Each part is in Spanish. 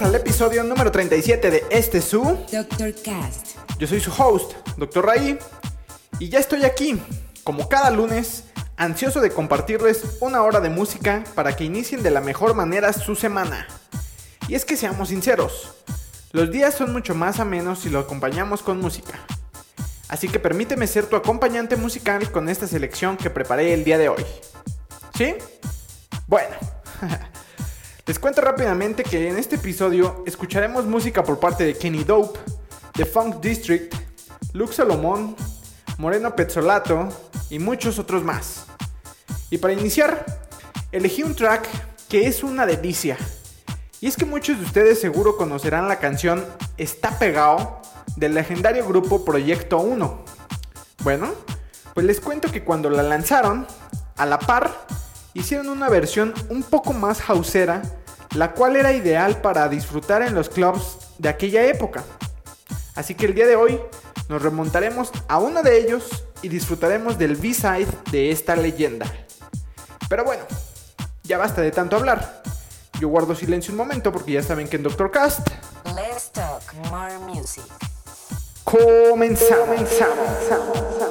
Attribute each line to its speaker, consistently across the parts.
Speaker 1: Bienvenidos al episodio número 37 de este su.
Speaker 2: Dr. Cast.
Speaker 1: Yo soy su host, Dr. Ray, y ya estoy aquí, como cada lunes, ansioso de compartirles una hora de música para que inicien de la mejor manera su semana. Y es que seamos sinceros, los días son mucho más amenos si lo acompañamos con música. Así que permíteme ser tu acompañante musical con esta selección que preparé el día de hoy. ¿Sí? Bueno. Les cuento rápidamente que en este episodio escucharemos música por parte de Kenny Dope, The Funk District, Luke Salomón, Moreno Pezzolato y muchos otros más. Y para iniciar, elegí un track que es una delicia. Y es que muchos de ustedes seguro conocerán la canción Está pegado del legendario grupo Proyecto 1. Bueno, pues les cuento que cuando la lanzaron, a la par, hicieron una versión un poco más houseera, la cual era ideal para disfrutar en los clubs de aquella época. Así que el día de hoy nos remontaremos a uno de ellos y disfrutaremos del B-side de esta leyenda. Pero bueno, ya basta de tanto hablar. Yo guardo silencio un momento porque ya saben que en Doctor Cast
Speaker 2: Let's talk more music.
Speaker 1: comenzamos.
Speaker 3: Stop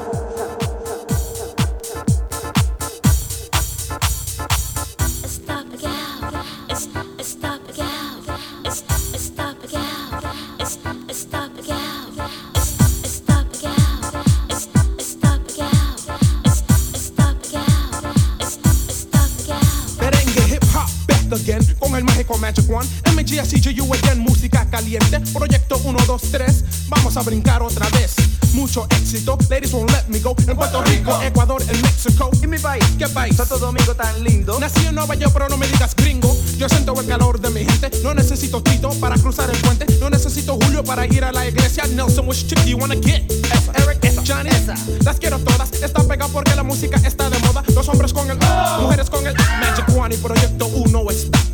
Speaker 4: caliente. Proyecto 1, 2, 3. Vamos a brincar otra vez. Mucho éxito, ladies won't let me go. En Puerto Rico, Ecuador, en México.
Speaker 5: Y mi país,
Speaker 4: ¿Qué país?
Speaker 5: Santo Domingo tan lindo.
Speaker 4: Nací en Nueva York, pero no me digas gringo. Yo siento el calor de mi gente. No necesito Tito para cruzar el puente. No necesito Julio para ir a la iglesia. Nelson, which chick do you wanna get?
Speaker 5: Esa,
Speaker 4: Eric,
Speaker 5: esa,
Speaker 4: Johnny,
Speaker 5: esa.
Speaker 4: las quiero todas. Está pegado porque la música está de moda. Los hombres con el, mujeres con el Magic One y Proyecto 1 está pegado. Está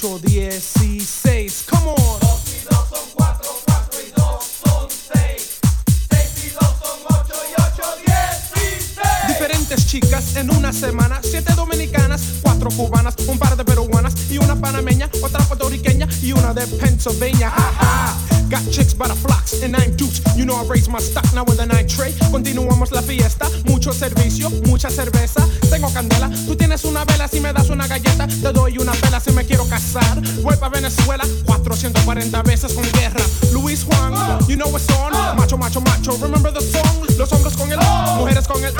Speaker 4: 8, 16. Come on. 2 y 2 son 4, 4 y 2 son 6. 6 y 2 son y 8, 16. Diferentes chicas en una semana. 7 dominicanas, 4 cubanas, un par de peruanas y una panameña, otra puertorriqueña y una de Pennsylvania. Got chicks by the flocks and nine dukes. You know I raise my stock now with the nine tray. Continuamos la fiesta, mucho servicio, mucha cerveza. Tengo candela, tú tienes una vela si me das una galleta. Te doy una vela si me quiero casar. Voy pa' Venezuela 440 veces con guerra. Luis Juan, you know it's on. Macho, macho, macho, remember the song. Los hombres con el, mujeres con el.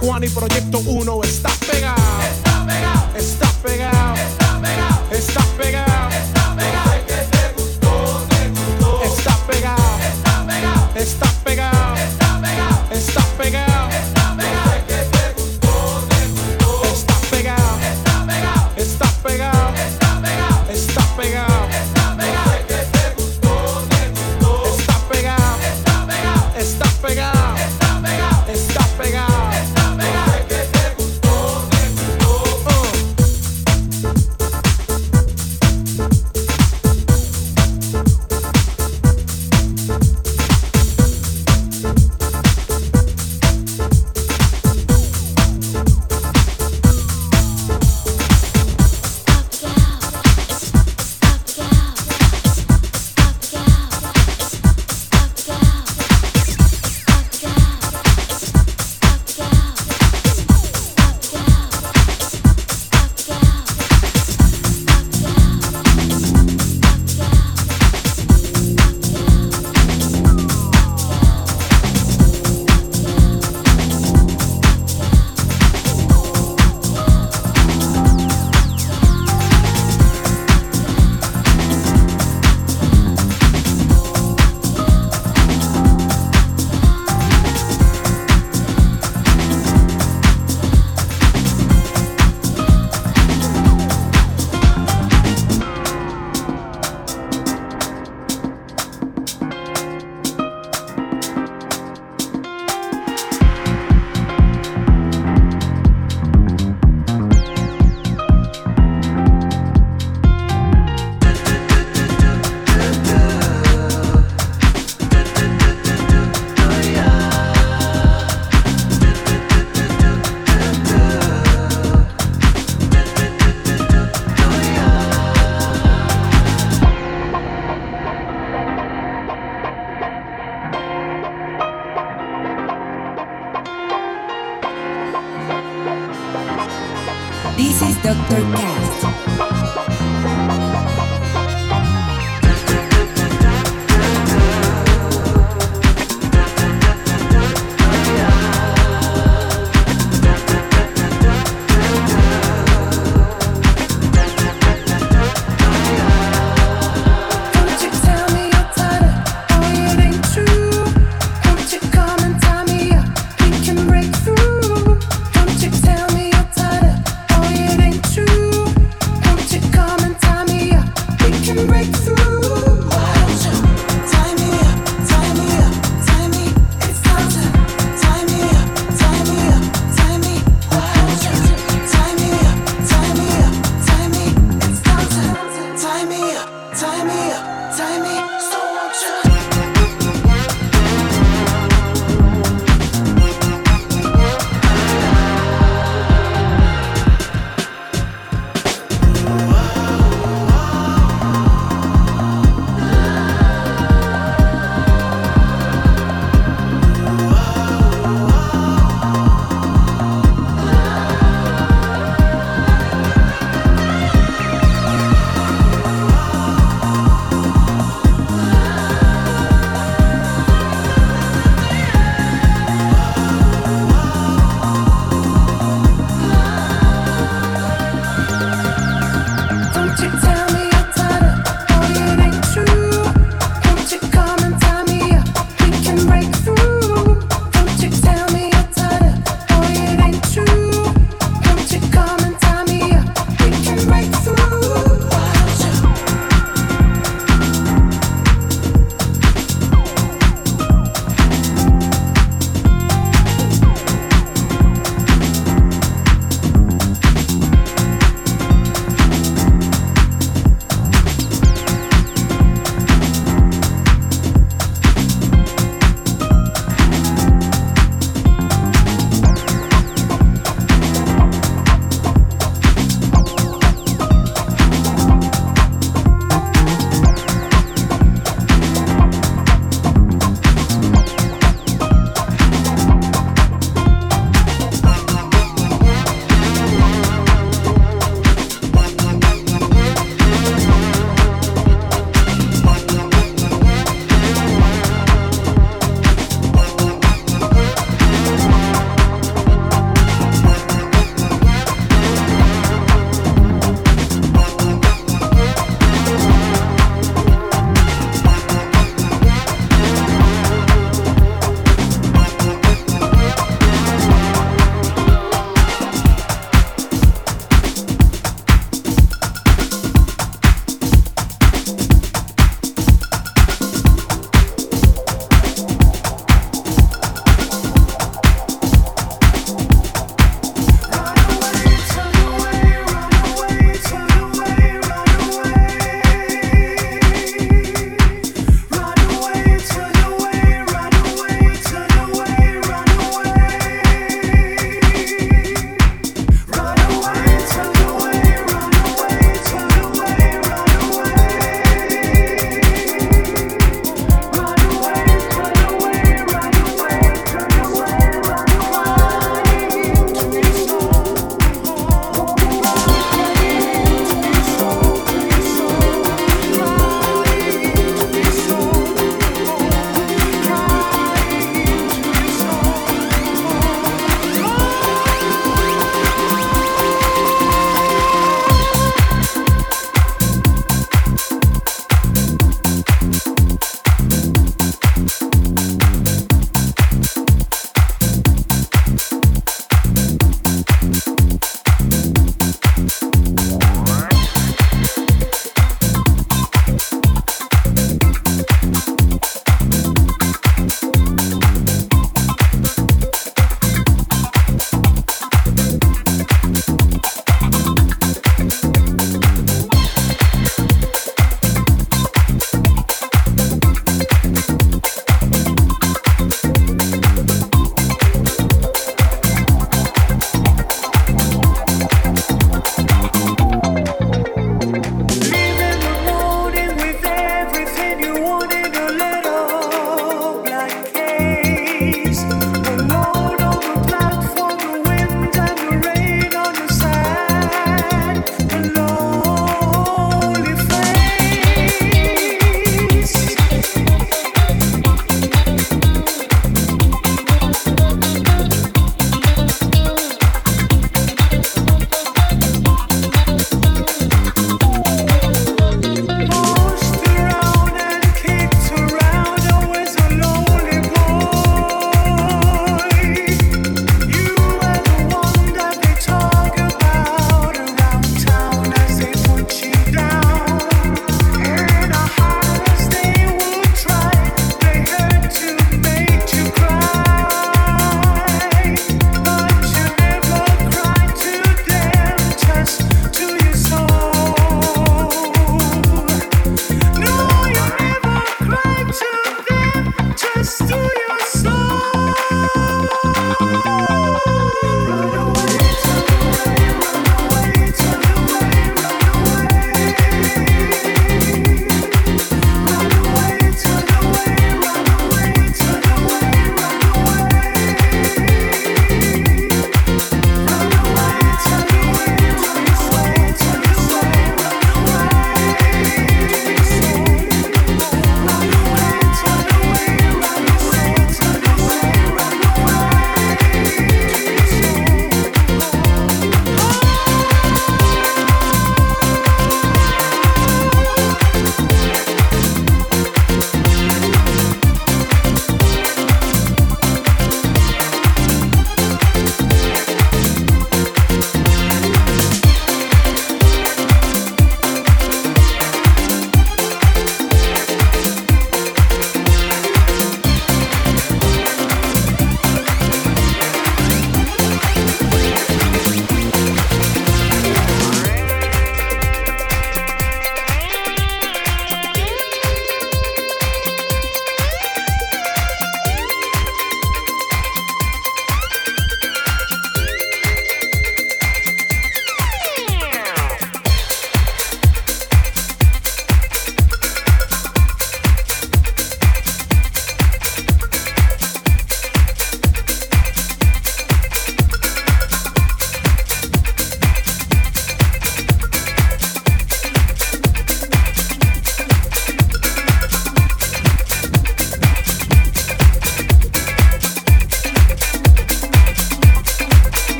Speaker 4: One y Proyecto 1 está pegado. Está pegado. Está pegado.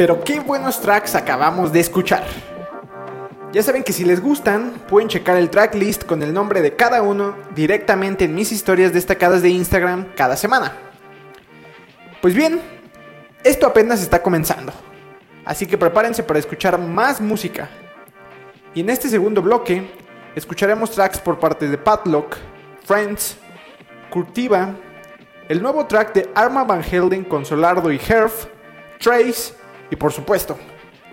Speaker 1: Pero qué buenos tracks acabamos de escuchar. Ya saben que si les gustan, pueden checar el tracklist con el nombre de cada uno directamente en mis historias destacadas de Instagram cada semana. Pues bien, esto apenas está comenzando. Así que prepárense para escuchar más música. Y en este segundo bloque, escucharemos tracks por parte de Padlock, Friends, Curtiva, el nuevo track de Arma Van Helden con Solardo y Herf, Trace y por supuesto,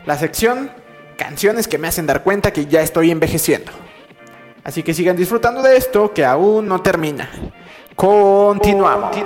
Speaker 1: la sección Canciones que me hacen dar cuenta que ya estoy envejeciendo. Así que sigan disfrutando de esto que aún no termina. Continuamos.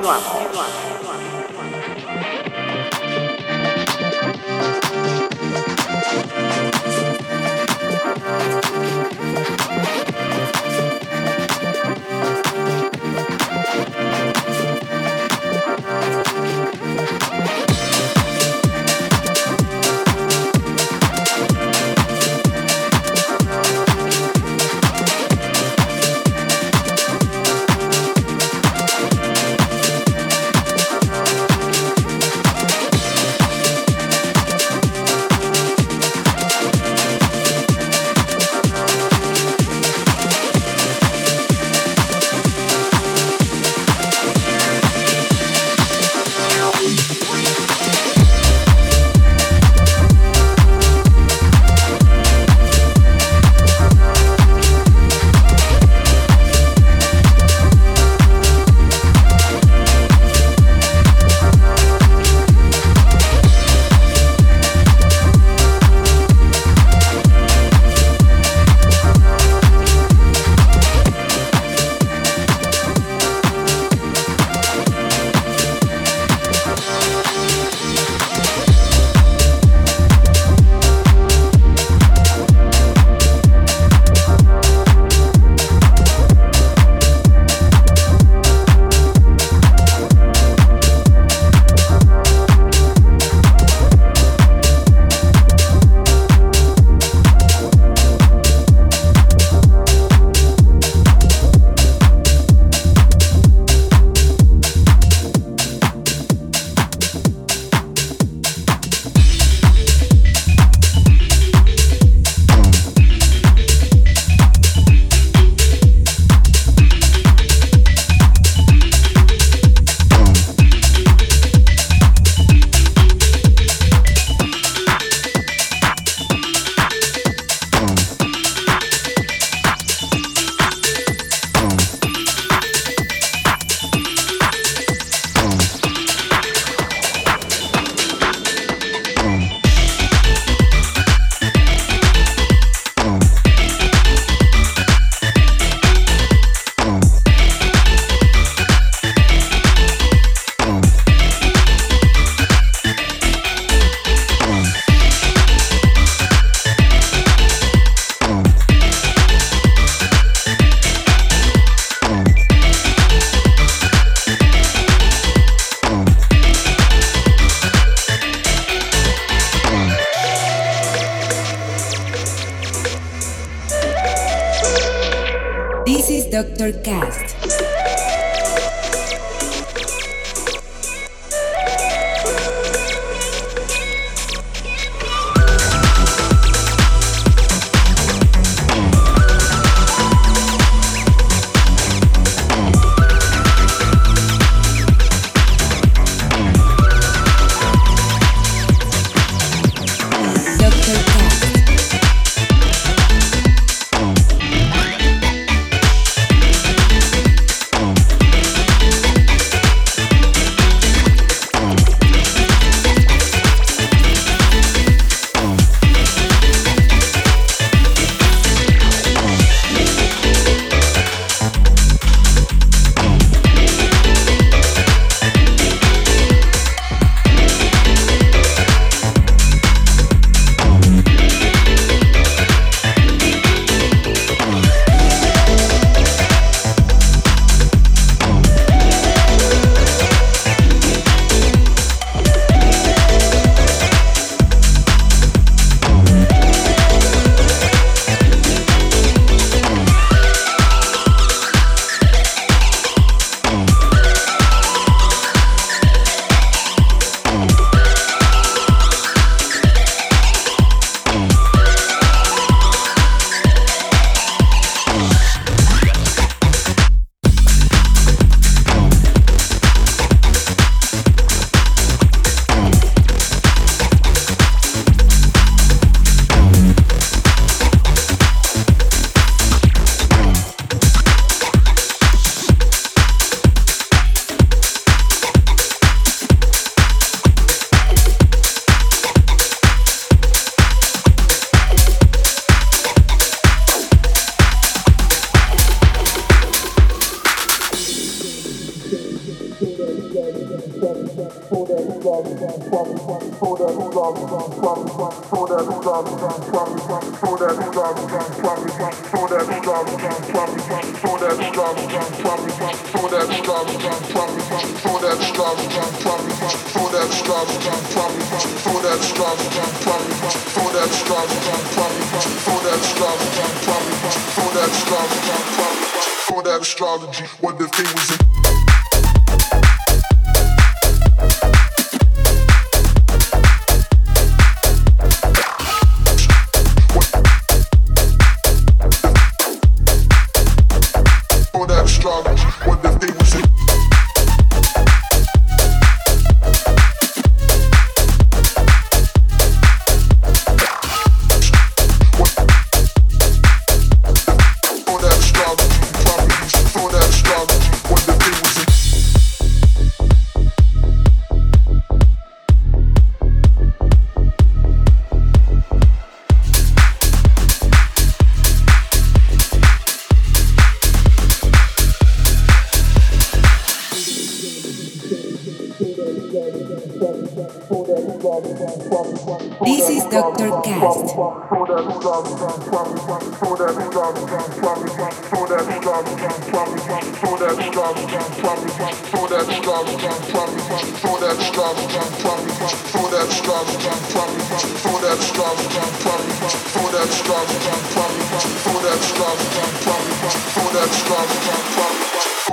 Speaker 6: For that astrology, what the thing was in.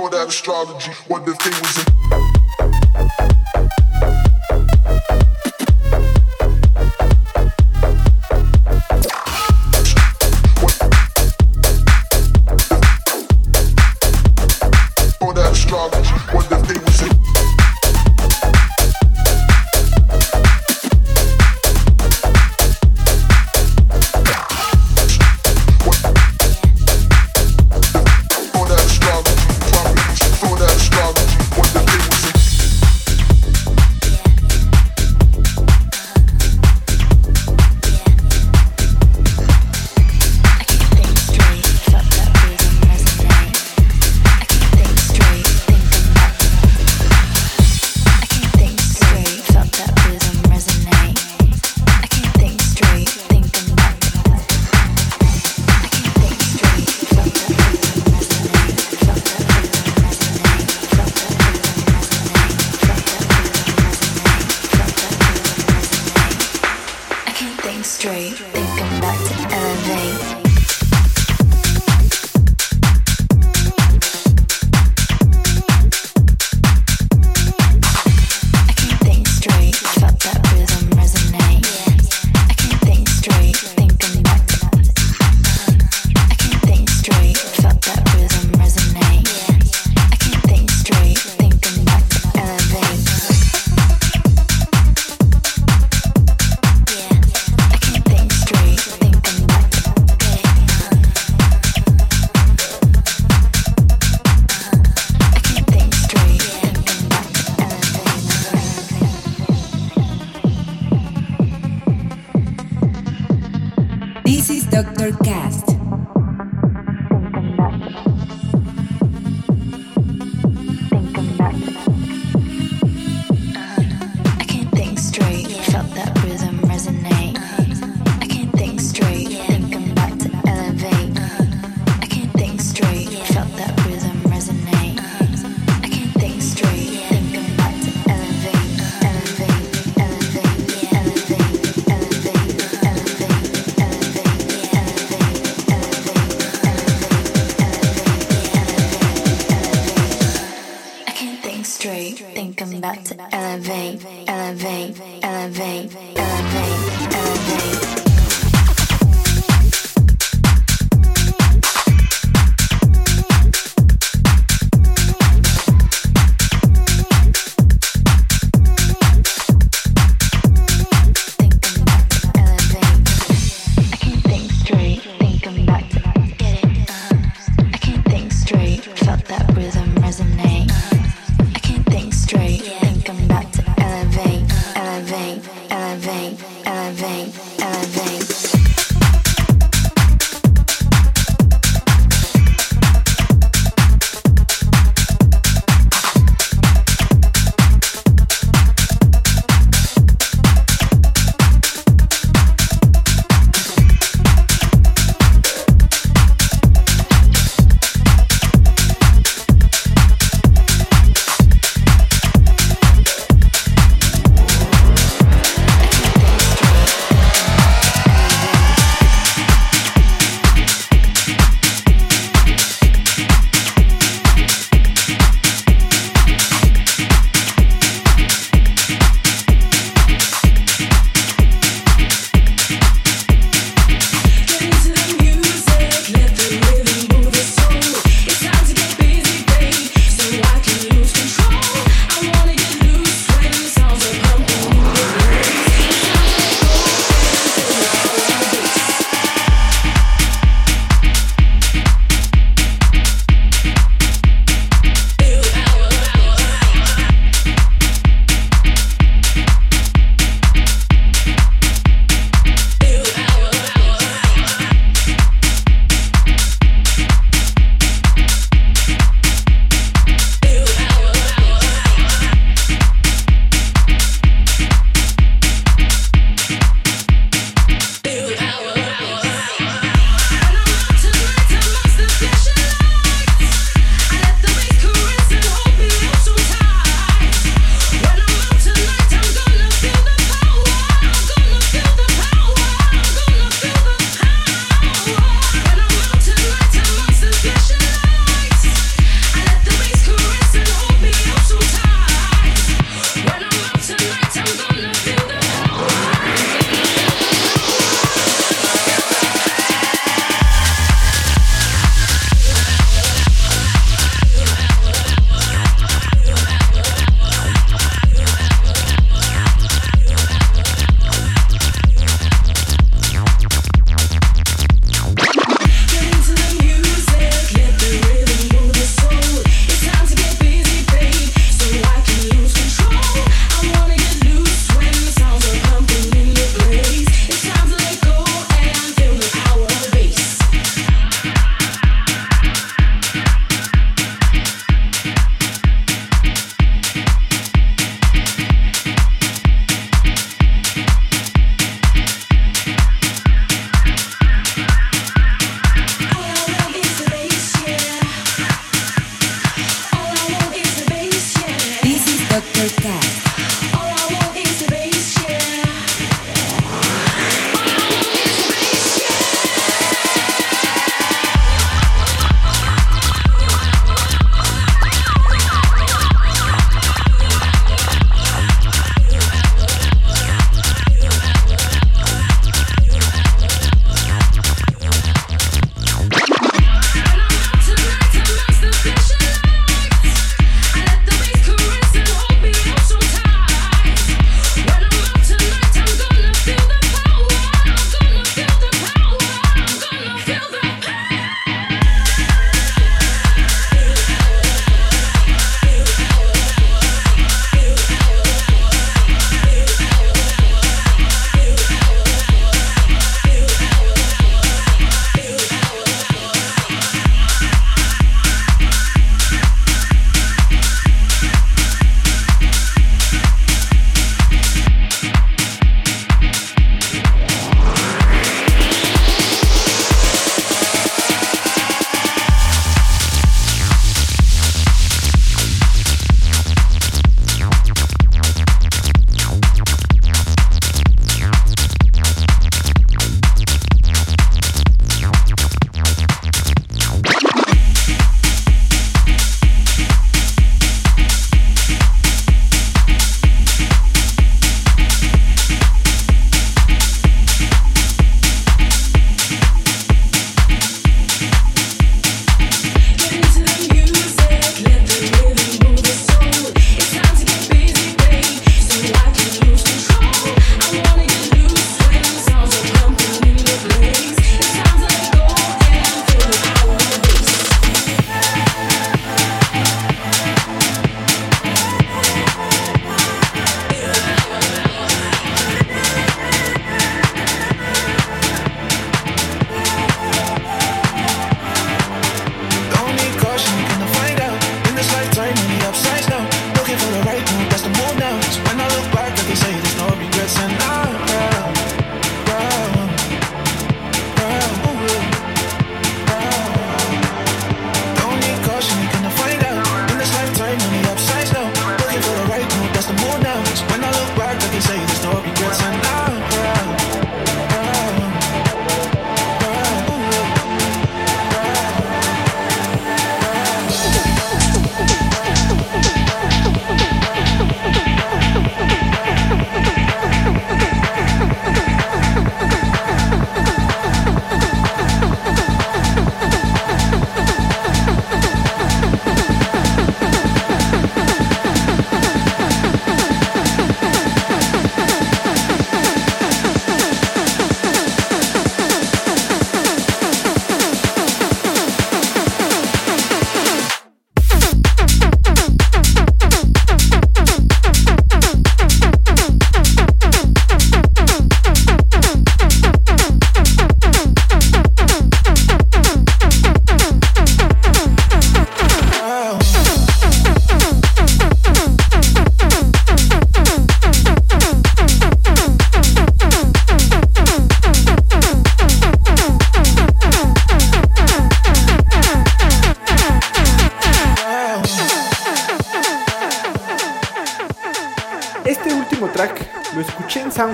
Speaker 6: that astrology. What the thing was in.
Speaker 2: This is Doctor Cast.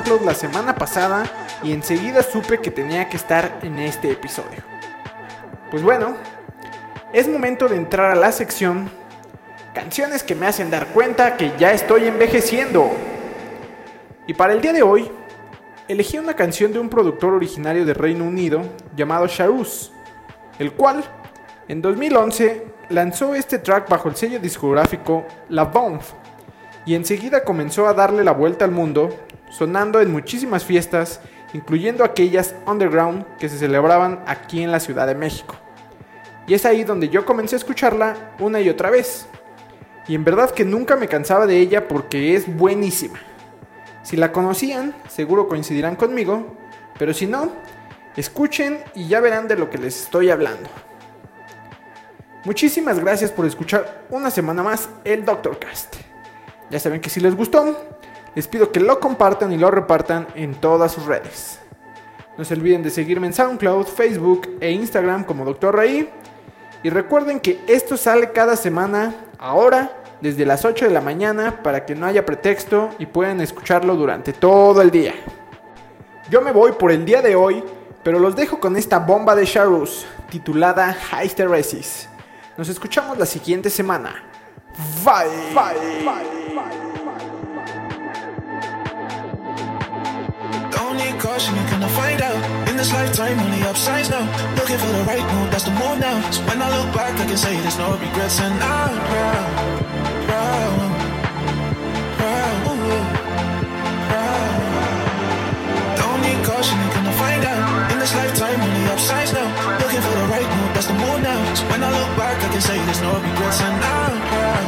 Speaker 1: La semana pasada y enseguida supe que tenía que estar en este episodio. Pues bueno, es momento de entrar a la sección Canciones que me hacen dar cuenta que ya estoy envejeciendo. Y para el día de hoy, elegí una canción de un productor originario de Reino Unido llamado Sharus, el cual en 2011 lanzó este track bajo el sello discográfico La Bomb y enseguida comenzó a darle la vuelta al mundo, sonando en muchísimas fiestas, incluyendo aquellas underground que se celebraban aquí en la Ciudad de México. Y es ahí donde yo comencé a escucharla una y otra vez. Y en verdad que nunca me cansaba de ella porque es buenísima. Si la conocían, seguro coincidirán conmigo, pero si no, escuchen y ya verán de lo que les estoy hablando. Muchísimas gracias por escuchar una semana más el Doctor Cast. Ya saben que si les gustó, les pido que lo compartan y lo repartan en todas sus redes. No se olviden de seguirme en SoundCloud, Facebook e Instagram como Dr. Raí. Y recuerden que esto sale cada semana, ahora, desde las 8 de la mañana, para que no haya pretexto y puedan escucharlo durante todo el día. Yo me voy por el día de hoy, pero los dejo con esta bomba de Sharus, titulada Hysteresis. Nos escuchamos la siguiente semana. Bye.
Speaker 7: Don't need caution, you're gonna find out. In this lifetime, only upsides now. Looking for the right move, that's the move now. So when I look back, I can say there's no regrets, and I'm proud, proud, proud, proud. Don't need caution, you're gonna find out. In this lifetime, only upsides now. Looking for the right move, that's the move now. So when I look back, I can say there's no regrets, and I'm proud,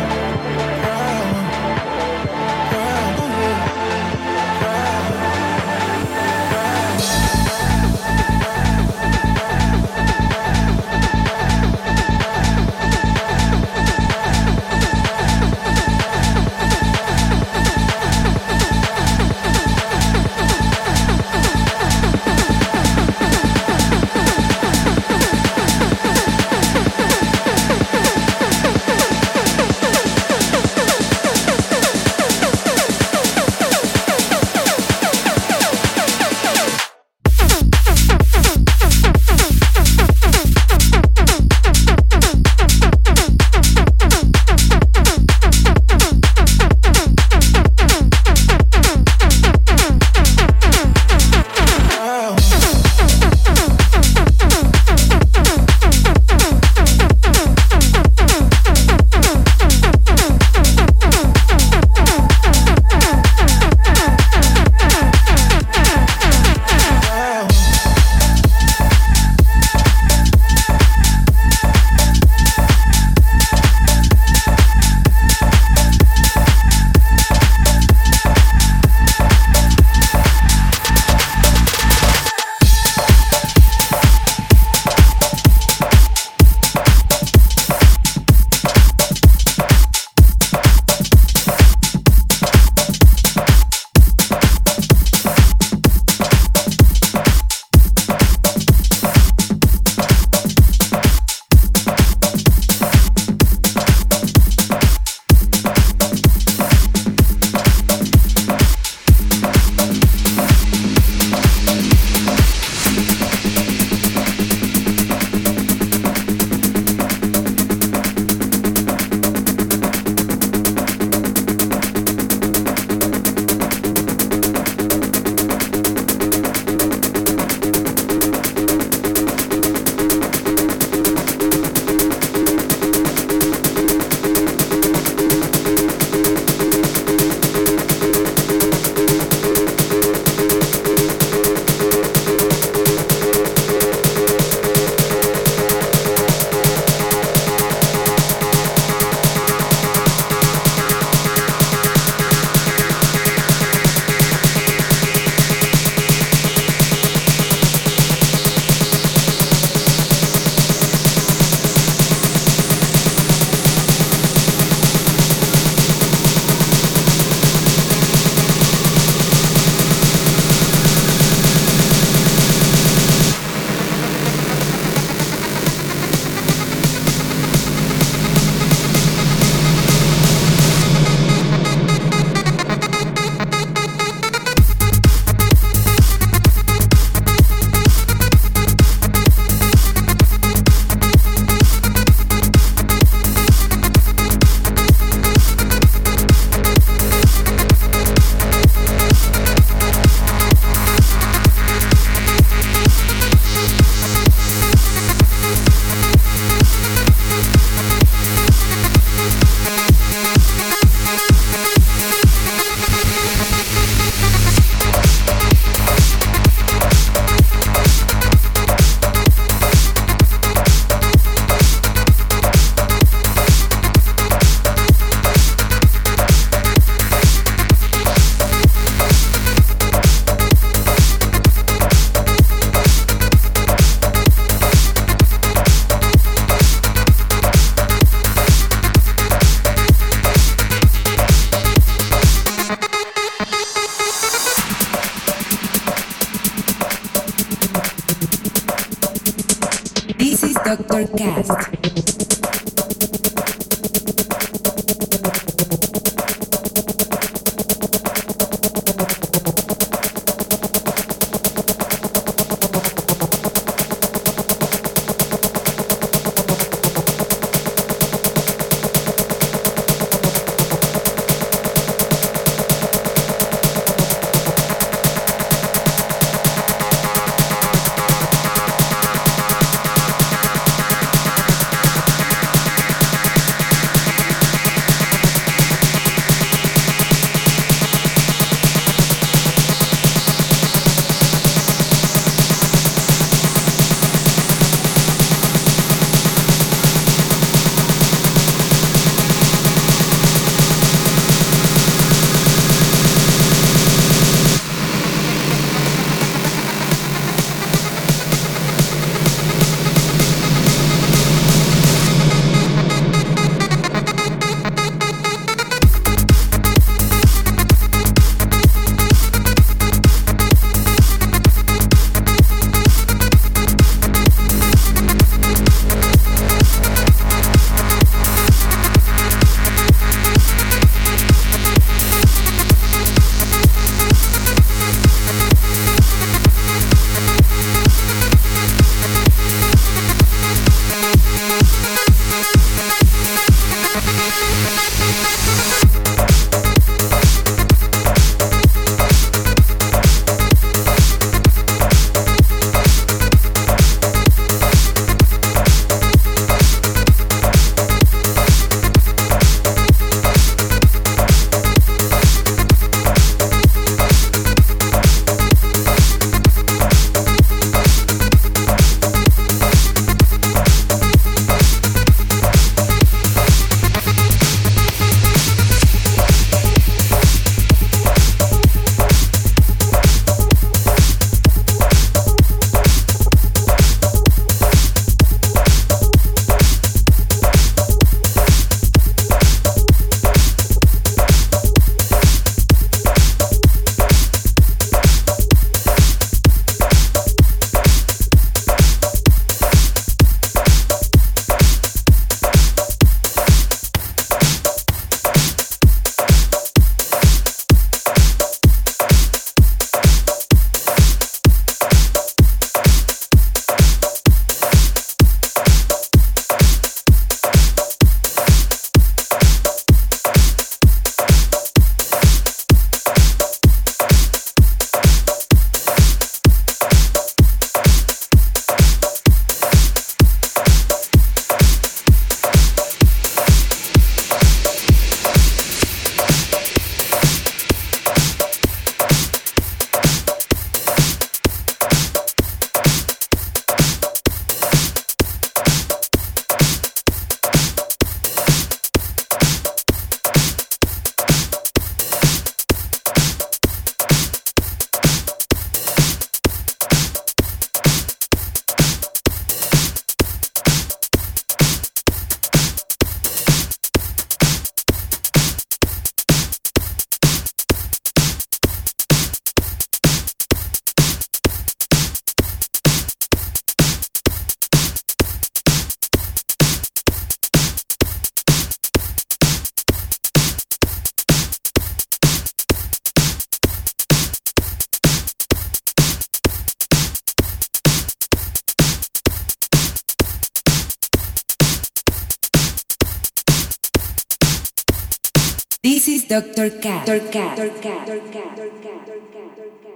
Speaker 6: This is Doctor Cat. Doctor Cat. Doctor Cat. Doctor Cat. Doctor Cat. Doctor Cat.